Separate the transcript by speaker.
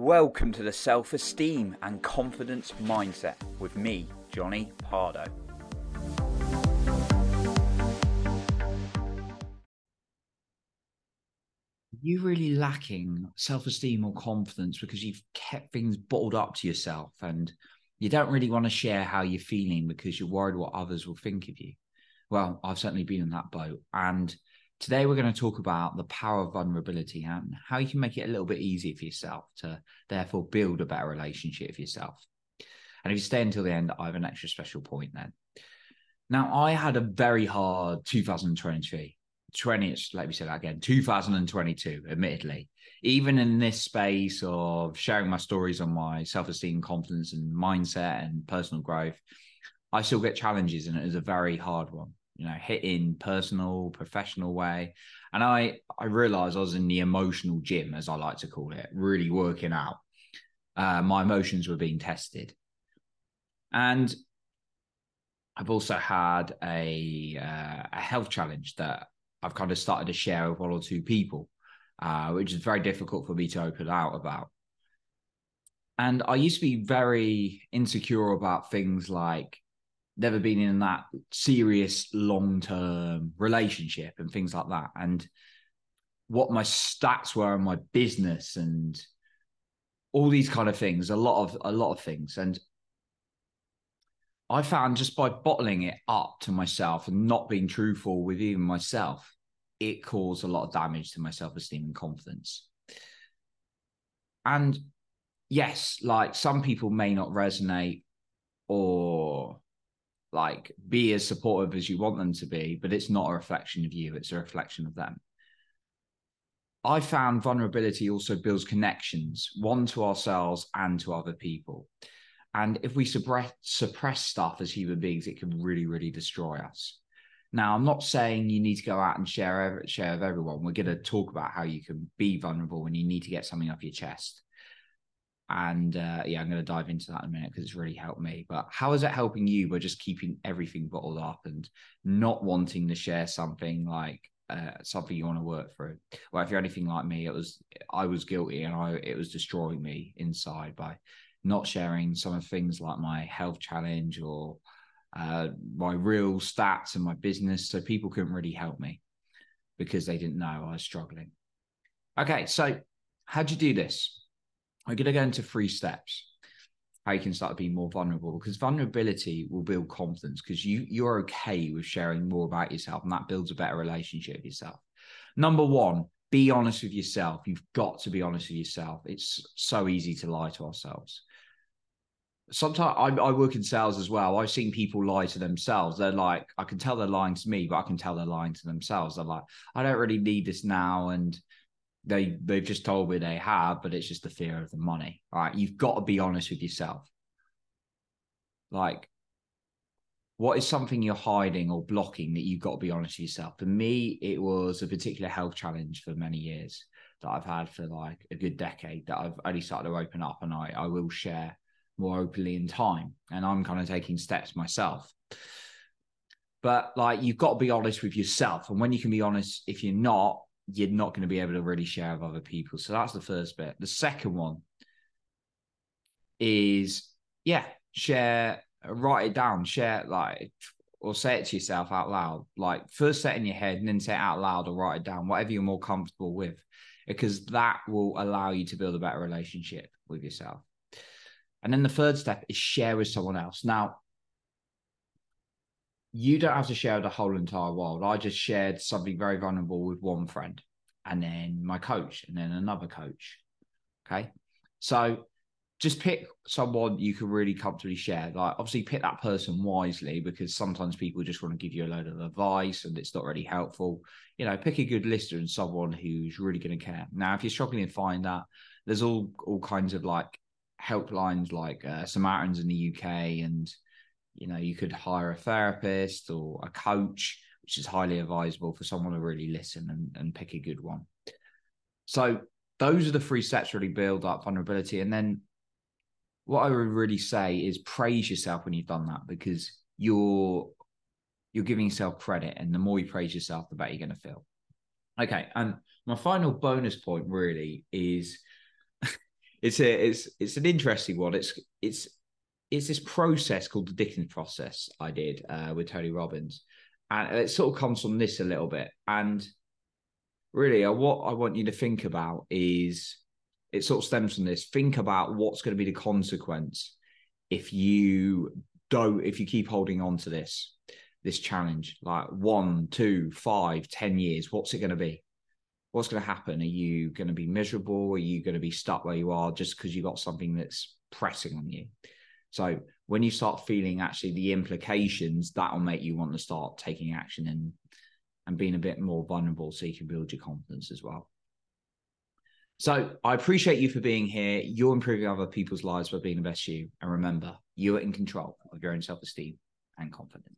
Speaker 1: Welcome to the Self Esteem and Confidence Mindset with me, Johnny Pardo.
Speaker 2: you really lacking self-esteem or confidence because you've kept things bottled up to yourself and you don't really want to share how you're feeling because you're worried what others will think of you well i've certainly been in that boat and today we're going to talk about the power of vulnerability and how you can make it a little bit easier for yourself to therefore build a better relationship with yourself. And if you stay until the end i have an extra special point then. Now i had a very hard 2023 20 let me say that again 2022 admittedly. Even in this space of sharing my stories on my self-esteem confidence and mindset and personal growth i still get challenges and it is a very hard one you know hitting personal professional way and i i realized i was in the emotional gym as i like to call it really working out uh, my emotions were being tested and I've also had a uh, a health challenge that I've kind of started to share with one or two people, uh, which is very difficult for me to open out about. And I used to be very insecure about things like never been in that serious long term relationship and things like that. And what my stats were in my business and all these kind of things, a lot of a lot of things. And I found just by bottling it up to myself and not being truthful with even myself, it caused a lot of damage to my self esteem and confidence. And yes, like some people may not resonate or like be as supportive as you want them to be, but it's not a reflection of you, it's a reflection of them. I found vulnerability also builds connections, one to ourselves and to other people. And if we suppress, suppress stuff as human beings, it can really, really destroy us. Now, I'm not saying you need to go out and share share with everyone. We're going to talk about how you can be vulnerable when you need to get something off your chest. And uh, yeah, I'm going to dive into that in a minute because it's really helped me. But how is it helping you by just keeping everything bottled up and not wanting to share something like uh, something you want to work through? Well, if you're anything like me, it was I was guilty and I it was destroying me inside by not sharing some of things like my health challenge or uh, my real stats and my business. So people couldn't really help me because they didn't know I was struggling. Okay, so how'd you do this? I'm going to go into three steps how you can start being more vulnerable because vulnerability will build confidence because you you're okay with sharing more about yourself and that builds a better relationship with yourself. Number one, be honest with yourself. You've got to be honest with yourself. It's so easy to lie to ourselves sometimes I, I, work in sales as well. I've seen people lie to themselves. They're like, I can tell they're lying to me, but I can tell they're lying to themselves. They're like, I don't really need this now, and they they've just told me they have, but it's just the fear of the money. All right, you've got to be honest with yourself. Like, what is something you're hiding or blocking that you've got to be honest with yourself? For me, it was a particular health challenge for many years that I've had for like a good decade that I've only started to open up, and I I will share more openly in time. And I'm kind of taking steps myself. But like you've got to be honest with yourself. And when you can be honest, if you're not, you're not going to be able to really share with other people. So that's the first bit. The second one is yeah, share, write it down, share like or say it to yourself out loud. Like first it in your head and then say it out loud or write it down, whatever you're more comfortable with, because that will allow you to build a better relationship with yourself. And then the third step is share with someone else. Now, you don't have to share the whole entire world. I just shared something very vulnerable with one friend and then my coach and then another coach. Okay. So just pick someone you can really comfortably share. Like, obviously, pick that person wisely because sometimes people just want to give you a load of advice and it's not really helpful. You know, pick a good listener and someone who's really going to care. Now, if you're struggling to find that, there's all all kinds of like helplines like uh, Samaritans in the UK, and you know you could hire a therapist or a coach, which is highly advisable for someone to really listen and, and pick a good one. So those are the three steps really build up vulnerability, and then what I would really say is praise yourself when you've done that because you're you're giving yourself credit, and the more you praise yourself, the better you're going to feel. Okay, and my final bonus point really is it's a it's it's an interesting one. It's it's it's this process called the Dickens process I did uh, with Tony Robbins, and it sort of comes from this a little bit. And really, uh, what I want you to think about is it sort of stems from this. Think about what's going to be the consequence if you don't if you keep holding on to this this challenge. Like one two five ten years what's it going to be? What's going to happen? Are you going to be miserable? Are you going to be stuck where you are just because you got something that's pressing on you so when you start feeling actually the implications that'll make you want to start taking action and and being a bit more vulnerable so you can build your confidence as well so I appreciate you for being here. You're improving other people's lives by being the best you. And remember, you are in control of your own self esteem and confidence.